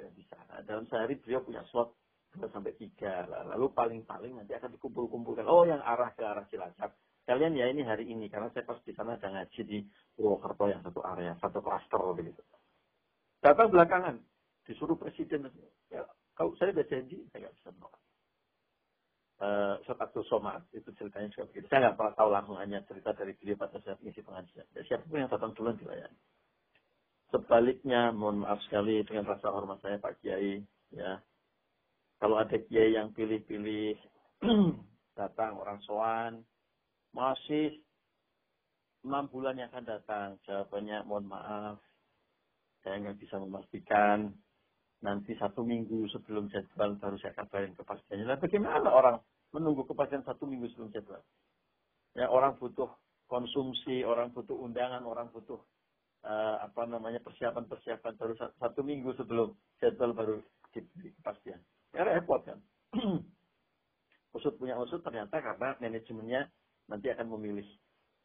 ya bisa. Dalam sehari beliau punya slot 2 sampai 3. Lalu paling-paling nanti akan dikumpul-kumpulkan. Oh, yang arah ke arah Cilacap. Kalian ya ini hari ini karena saya pas di sana ada ngaji di Purwokerto yang satu area, satu klaster begitu. Datang belakangan, disuruh presiden. Ya, kalau saya sudah janji, saya nggak bisa menolak. Uh, Ustaz Somad, itu ceritanya juga begitu. Saya nggak pernah tahu langsung hanya cerita dari beliau pada saat mengisi pengajian. Ya, siapa pun yang datang duluan dilayani. Sebaliknya, mohon maaf sekali dengan rasa hormat saya Pak Kiai, ya. Kalau ada Kiai yang pilih-pilih <clears throat> datang orang soan, masih enam bulan yang akan datang, jawabannya mohon maaf, saya nggak bisa memastikan. Nanti satu minggu sebelum jadwal baru saya kabarin kepastiannya. Nah, bagaimana orang menunggu kepastian satu minggu sebelum jadwal? Ya, orang butuh konsumsi, orang butuh undangan, orang butuh uh, apa namanya persiapan-persiapan baru satu minggu sebelum jadwal baru diberi kepastian. Ya repot kan. <clears throat> usut punya usut ternyata karena manajemennya nanti akan memilih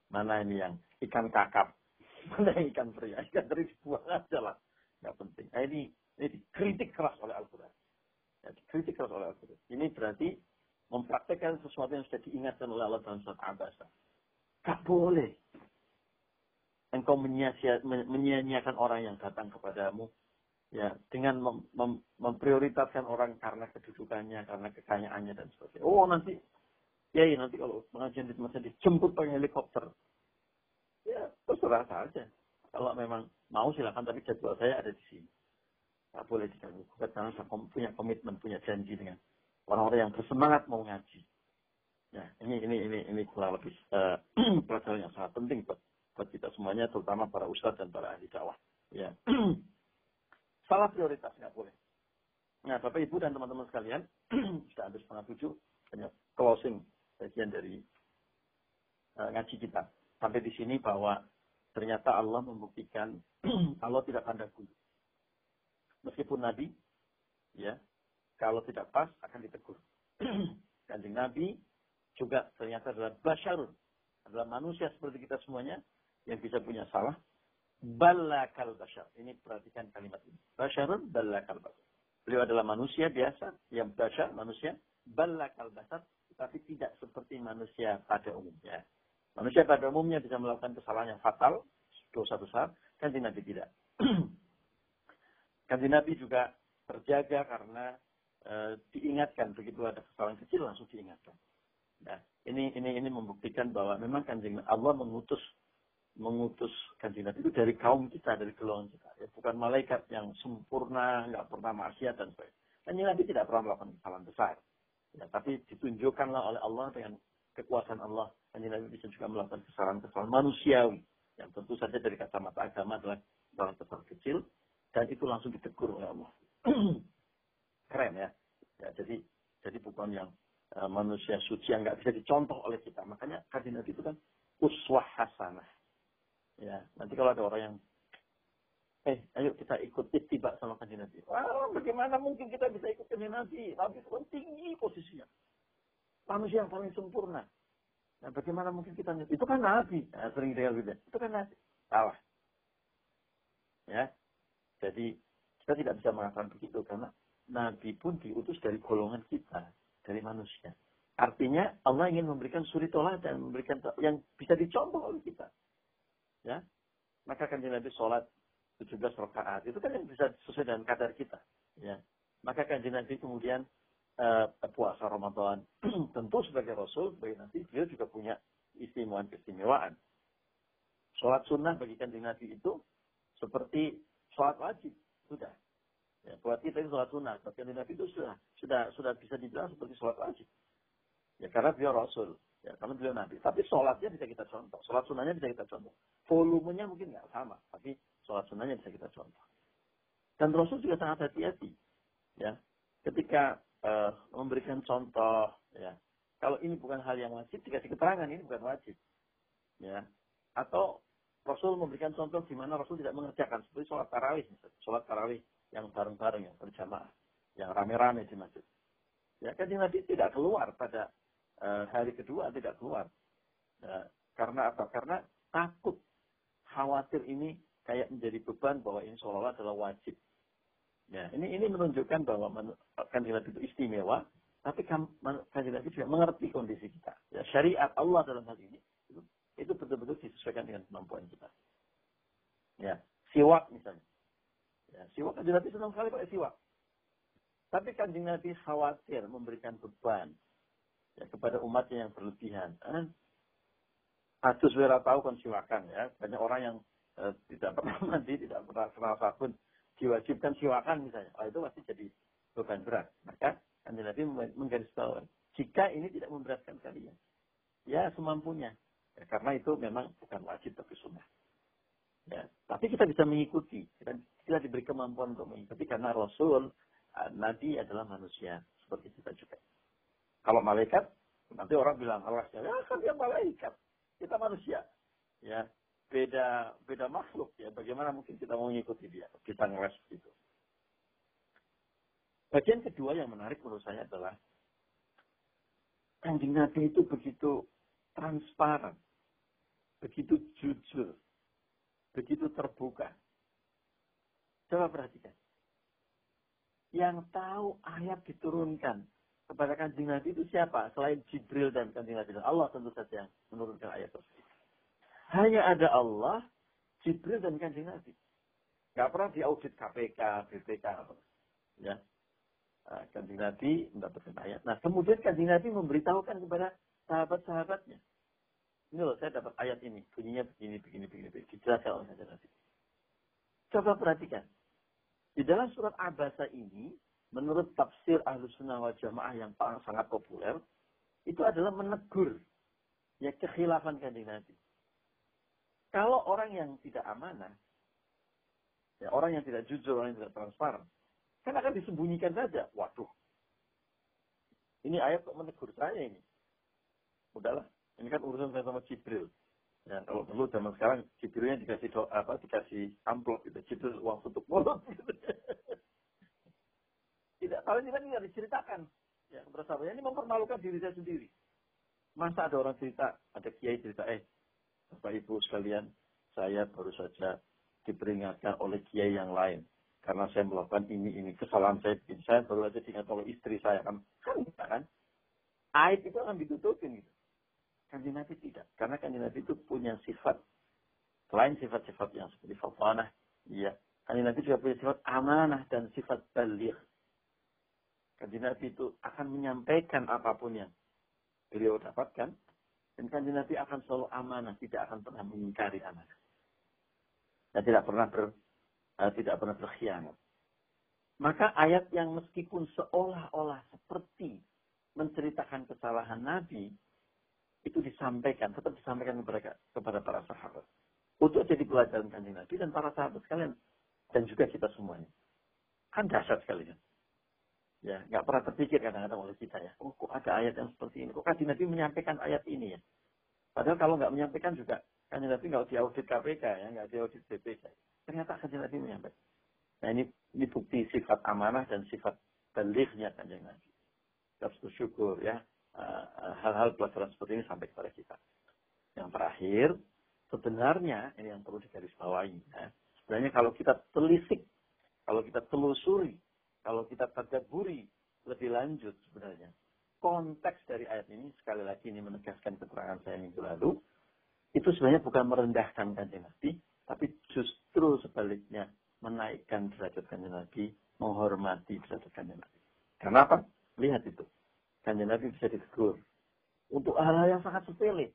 mana ini yang ikan kakap, <laughs> mana yang ikan pria, ikan teri dibuang aja lah, nggak penting. Nah, ini ini dikritik keras oleh Al-Quran. Ya, dikritik keras oleh Al-Quran. Ini berarti mempraktekkan sesuatu yang sudah diingatkan oleh Allah dalam surat Abasa. Gak boleh engkau menyia-nyiakan orang yang datang kepadamu ya dengan mem, mem, memprioritaskan orang karena kedudukannya, karena kekayaannya dan sebagainya. Oh nanti ya, ya nanti kalau pengajian di tempat dijemput pakai helikopter. Ya terserah saja. Kalau memang mau silakan tapi jadwal saya ada di sini. Tak boleh diganggu. Karena saya punya komitmen, punya janji dengan orang-orang yang bersemangat mau ngaji. Ya, ini ini ini ini kurang lebih uh, <clears throat> pelajaran yang sangat penting buat buat kita semuanya, terutama para ustadz dan para ahli dakwah. Ya. <clears throat> Salah prioritas nggak boleh. Nah, Bapak Ibu dan teman-teman sekalian, <clears throat> sudah habis setengah tujuh, hanya closing bagian dari uh, ngaji kita. Sampai di sini bahwa ternyata Allah membuktikan <clears throat> Allah tidak pandang bulu. Meskipun Nabi, ya, kalau tidak pas akan ditegur. <clears throat> Kanjeng Nabi juga ternyata adalah basyarun, adalah manusia seperti kita semuanya, yang bisa punya salah, balakal bashar. Ini perhatikan kalimat ini. Basharun balakal bashar. Beliau adalah manusia biasa, yang bashar, manusia, balakal bashar, tapi tidak seperti manusia pada umumnya. Manusia pada umumnya bisa melakukan kesalahan yang fatal, dosa besar, kan Nabi tidak. <clears throat> kan Nabi juga terjaga karena e, diingatkan begitu ada kesalahan kecil langsung diingatkan. Nah, ini ini ini membuktikan bahwa memang kanjeng Allah mengutus mengutus kanjeng Nabi itu dari kaum kita, dari golongan kita. Ya, bukan malaikat yang sempurna, nggak pernah maksiat dan sebagainya. Kanjeng Nabi tidak pernah melakukan kesalahan besar. Ya, tapi ditunjukkanlah oleh Allah dengan kekuasaan Allah. Kanjeng Nabi bisa juga melakukan kesalahan-kesalahan manusiawi. Yang tentu saja dari kacamata agama adalah kesalahan-kesalahan kecil. Dan itu langsung ditegur oleh Allah. <clears throat> Keren ya. ya jadi jadi bukan yang uh, manusia suci yang nggak bisa dicontoh oleh kita. Makanya Nabi itu kan uswah hasanah Ya, nanti kalau ada orang yang eh ayo kita ikut tiba sama kanjeng Nabi. Wah, bagaimana mungkin kita bisa ikut kanjeng Nabi? Nabi itu kan tinggi posisinya. Manusia yang paling sempurna. Nah, bagaimana mungkin kita itu kan Nabi. Nah, sering dengar gitu. Itu kan Nabi. Salah. Ya. Jadi kita tidak bisa mengatakan begitu karena Nabi pun diutus dari golongan kita, dari manusia. Artinya Allah ingin memberikan suri dan memberikan yang bisa dicontoh oleh kita. Ya. Maka kan Nabi sholat 17 rakaat. Itu kan yang bisa sesuai dengan kadar kita. Ya. Maka kan Nabi kemudian uh, puasa Ramadan. <clears throat> Tentu sebagai Rasul, sebagai Nabi, beliau juga punya istimewaan-keistimewaan. Sholat sunnah bagi kanjeng Nabi itu seperti sholat wajib. Sudah. Ya, buat kita itu sholat sunnah. Tapi kanjeng itu sudah, sudah, sudah bisa dibilang seperti sholat wajib. Ya, karena beliau Rasul. Ya, karena beliau Nabi. Tapi sholatnya bisa kita contoh. Sholat sunnahnya bisa kita contoh. Volumenya mungkin nggak sama. Tapi sholat sunnahnya bisa kita contoh. Dan Rasul juga sangat hati-hati. Ya, ketika uh, memberikan contoh, ya, kalau ini bukan hal yang wajib, dikasih keterangan ini bukan wajib. Ya, atau Rasul memberikan contoh di mana Rasul tidak mengerjakan seperti sholat tarawih, sholat tarawih yang bareng-bareng, yang berjamaah, yang rame-rame di masjid. Ya kan Nabi tidak keluar pada Eh, hari kedua tidak keluar. Nah, karena apa? Karena takut, khawatir ini kayak menjadi beban bahwa ini seolah-olah adalah wajib. Ya, ini ini menunjukkan bahwa kanjeng Nabi itu istimewa, tapi kanjeng Nabi juga mengerti kondisi kita. Ya, syariat Allah dalam hal ini itu, itu betul-betul disesuaikan dengan kemampuan kita. Ya, siwak misalnya. Ya, siwak kanjeng Nabi senang sekali pakai siwak. Tapi kanjeng Nabi khawatir memberikan beban, ya, kepada umatnya yang berlebihan. Eh? Atus wira tahu kan siwakan ya. Banyak orang yang eh, tidak pernah <laughs> mandi, tidak pernah kenal sabun, diwajibkan siwakan misalnya. Oh, itu pasti jadi beban berat. Maka Kanjeng Nabi menggarisbawahi, jika ini tidak memberatkan kalian, ya semampunya. Ya, karena itu memang bukan wajib tapi sunnah. Ya, tapi kita bisa mengikuti. Kita, kita diberi kemampuan untuk mengikuti karena Rasul eh, Nabi adalah manusia seperti kita juga. Kalau malaikat, nanti orang bilang Allah ya kan dia malaikat, kita manusia, ya beda beda makhluk ya. Bagaimana mungkin kita mau mengikuti dia? Kita ngeles begitu. Bagian kedua yang menarik menurut saya adalah kanjeng Nabi itu begitu transparan, begitu jujur, begitu terbuka. Coba perhatikan. Yang tahu ayat diturunkan, kepada kanjeng Nabi itu siapa? Selain Jibril dan kanjeng Nabi. Allah tentu saja menurunkan ayat tersebut. Hanya ada Allah, Jibril dan kanjeng Nabi. Gak pernah diaudit KPK, BPK. Ya. Nah, kanjeng Nabi mendapatkan ayat. Nah, kemudian kanjeng Nabi memberitahukan kepada sahabat-sahabatnya. Ini loh, saya dapat ayat ini. Bunyinya begini, begini, begini. begini. Dijelaskan oleh kanjeng Nabi. Coba perhatikan. Di dalam surat Abasa ini, menurut tafsir ahlu sunnah wal jamaah yang sangat populer, itu adalah menegur ya kekhilafan kanjeng Nabi. Kalau orang yang tidak amanah, ya orang yang tidak jujur, orang yang tidak transparan, kan akan disembunyikan saja. Waduh, ini ayat kok menegur saya ini. Udahlah, ini kan urusan saya sama Jibril. Ya, kalau dulu zaman sekarang Jibrilnya dikasih doa, apa, dikasih amplop gitu, Jibril uang untuk molot gitu. <laughs> Tidak, kalau ini kan tidak diceritakan. Ya, kepada Ini mempermalukan diri saya sendiri. Masa ada orang cerita, ada kiai cerita, eh, Bapak Ibu sekalian, saya baru saja diperingatkan oleh kiai yang lain. Karena saya melakukan ini, ini. Kesalahan saya. Saya baru aja diingat oleh istri saya. Kan, kan, kan? Aib itu akan ditutupin gitu. Nabi tidak. Karena kanjeng Nabi itu punya sifat. Selain sifat-sifat yang seperti fafanah. Iya. Kanjeng Nabi juga punya sifat amanah dan sifat balik. Kanjeng Nabi itu akan menyampaikan apa pun yang beliau dapatkan. Dan kanjeng Nabi akan selalu amanah. Tidak akan pernah mengingkari amanah. Dan tidak pernah ber, uh, tidak pernah berkhianat. Maka ayat yang meskipun seolah-olah seperti menceritakan kesalahan Nabi, itu disampaikan, tetap disampaikan kepada, kepada para sahabat. Untuk jadi pelajaran kanjeng Nabi dan para sahabat sekalian. Dan juga kita semuanya. Kan dahsyat sekali kan. Ya, nggak pernah terpikir kadang-kadang oleh kita ya. Oh, kok ada ayat yang seperti ini? Kok kanjeng Nabi menyampaikan ayat ini ya? Padahal kalau nggak menyampaikan juga, kanjeng Nabi nggak diaudit KPK ya, nggak diaudit BPK. Ternyata kanjeng Nabi menyampaikan. Nah ini, ini bukti sifat amanah dan sifat balighnya kanjeng Nabi. Kita bersyukur ya Eh, hal-hal pelajaran seperti ini sampai kepada kita. Yang terakhir, sebenarnya ini yang perlu digarisbawahi. Ya. Sebenarnya kalau kita telisik, kalau kita telusuri, kalau kita tadaburi lebih lanjut sebenarnya. Konteks dari ayat ini, sekali lagi ini menegaskan keterangan saya minggu lalu, itu sebenarnya bukan merendahkan kanjeng Nabi, tapi justru sebaliknya menaikkan derajat kanjeng Nabi, menghormati derajat kanjeng Nabi. Kenapa? Lihat itu kanjeng Nabi bisa ditegur. Untuk hal-hal yang sangat sepele.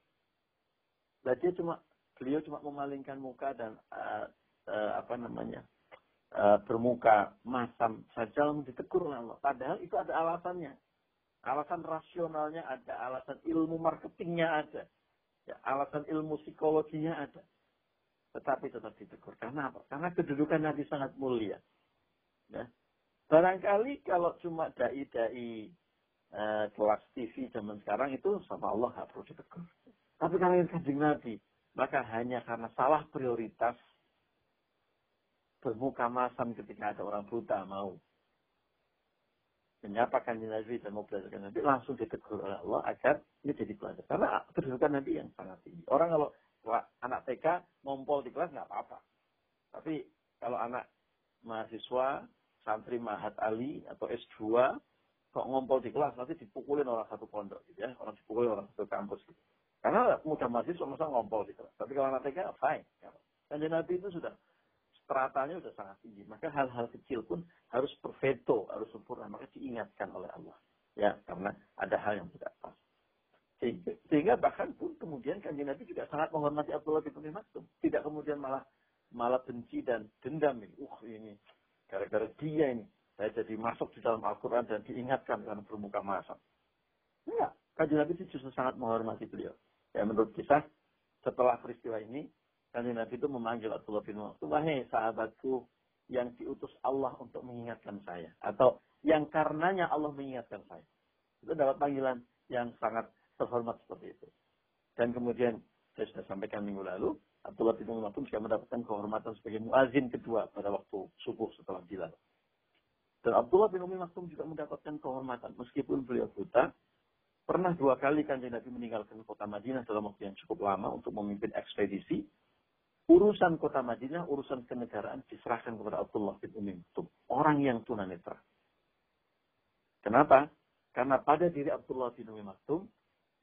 Dia cuma beliau cuma memalingkan muka dan uh, uh, apa namanya uh, bermuka masam saja lalu ditegur oleh Allah. Padahal itu ada alasannya. Alasan rasionalnya ada, alasan ilmu marketingnya ada, ya, alasan ilmu psikologinya ada. Tetapi tetap ditegur. Karena apa? Karena kedudukan Nabi sangat mulia. Ya. Barangkali kalau cuma dai-dai eh, kelas TV zaman sekarang itu sama Allah nggak perlu ditegur. Tapi kalau yang kanjeng Nabi, maka hanya karena salah prioritas bermuka masam ketika ada orang buta mau menyapa kanjeng Nabi dan mau belajar Nabi langsung ditegur oleh Allah agar ini jadi pelajar. Karena kedudukan Nabi yang sangat tinggi. Orang kalau anak TK ngompol di kelas nggak apa-apa. Tapi kalau anak mahasiswa santri Mahat Ali atau S2 kok ngompol di kelas nanti dipukulin orang satu pondok gitu ya orang dipukulin orang satu kampus gitu karena mudah mahasiswa masa ngompol di kelas tapi kalau anak TK fine dan Nabi itu sudah stratanya sudah sangat tinggi. Maka hal-hal kecil pun harus perfecto harus sempurna. Maka diingatkan oleh Allah. Ya karena ada hal yang tidak pas. Sehingga, bahkan pun kemudian kanjeng Nabi juga sangat menghormati Abdullah bin Mas'ud tidak kemudian malah malah benci dan dendam ini. Uh ini gara-gara dia ini. Saya jadi masuk di dalam Al-Quran dan diingatkan karena bermuka masam. Enggak. Kajian Nabi itu justru sangat menghormati beliau. Ya menurut kisah, setelah peristiwa ini, Kajian Nabi itu memanggil Abdullah bin Mas'ud. Wahai sahabatku yang diutus Allah untuk mengingatkan saya. Atau yang karenanya Allah mengingatkan saya. Itu dapat panggilan yang sangat terhormat seperti itu. Dan kemudian saya sudah sampaikan minggu lalu, Abdullah bin Mas'ud juga mendapatkan kehormatan sebagai muazin kedua pada waktu subuh setelah Bilal. Dan Abdullah bin Umi Maktum juga mendapatkan kehormatan. Meskipun beliau buta, pernah dua kali kanjeng Nabi meninggalkan kota Madinah dalam waktu yang cukup lama untuk memimpin ekspedisi. Urusan kota Madinah, urusan kenegaraan diserahkan kepada Abdullah bin Umi Maktum. Orang yang tunanetra. Kenapa? Karena pada diri Abdullah bin Umi Maktum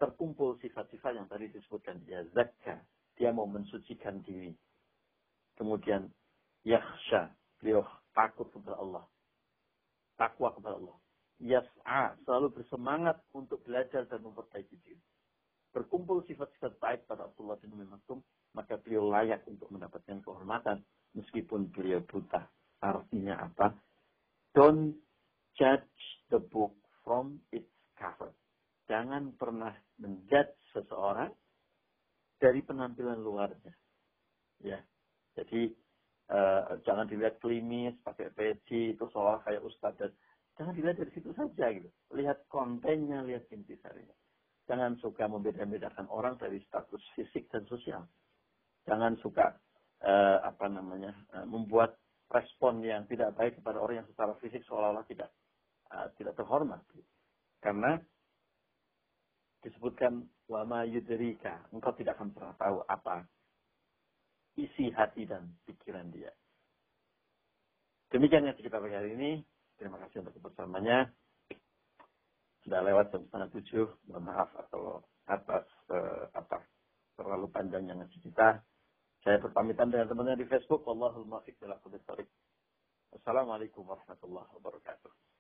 terkumpul sifat-sifat yang tadi disebutkan. Ya zakka. Dia mau mensucikan diri. Kemudian yakhsha. Beliau takut kepada Allah takwa kepada Allah. Yas'a, selalu bersemangat untuk belajar dan memperbaiki diri. Berkumpul sifat-sifat baik pada Abdullah bin Umi Maktum, maka beliau layak untuk mendapatkan kehormatan meskipun beliau buta. Artinya apa? Don't judge the book from its cover. Jangan pernah menjudge seseorang dari penampilan luarnya. Ya. Jadi Uh, jangan dilihat klimis, pakai peci, itu seolah kayak ustadz. Dan jangan dilihat dari situ saja gitu. Lihat kontennya, lihat intisarinya. Jangan suka membeda-bedakan orang dari status fisik dan sosial. Jangan suka eh, apa namanya eh, membuat respon yang tidak baik kepada orang yang secara fisik seolah-olah tidak eh, tidak terhormat. Karena disebutkan wama yudrika, engkau tidak akan pernah tahu apa isi hati dan pikiran dia. Demikian yang kita pagi hari ini. Terima kasih untuk kebersamaannya Sudah lewat jam setengah tujuh. Mohon maaf atau atas uh, apa terlalu panjangnya ngasih kita. Saya berpamitan dengan teman-teman di Facebook. Wallahul fiqh Assalamualaikum warahmatullahi wabarakatuh.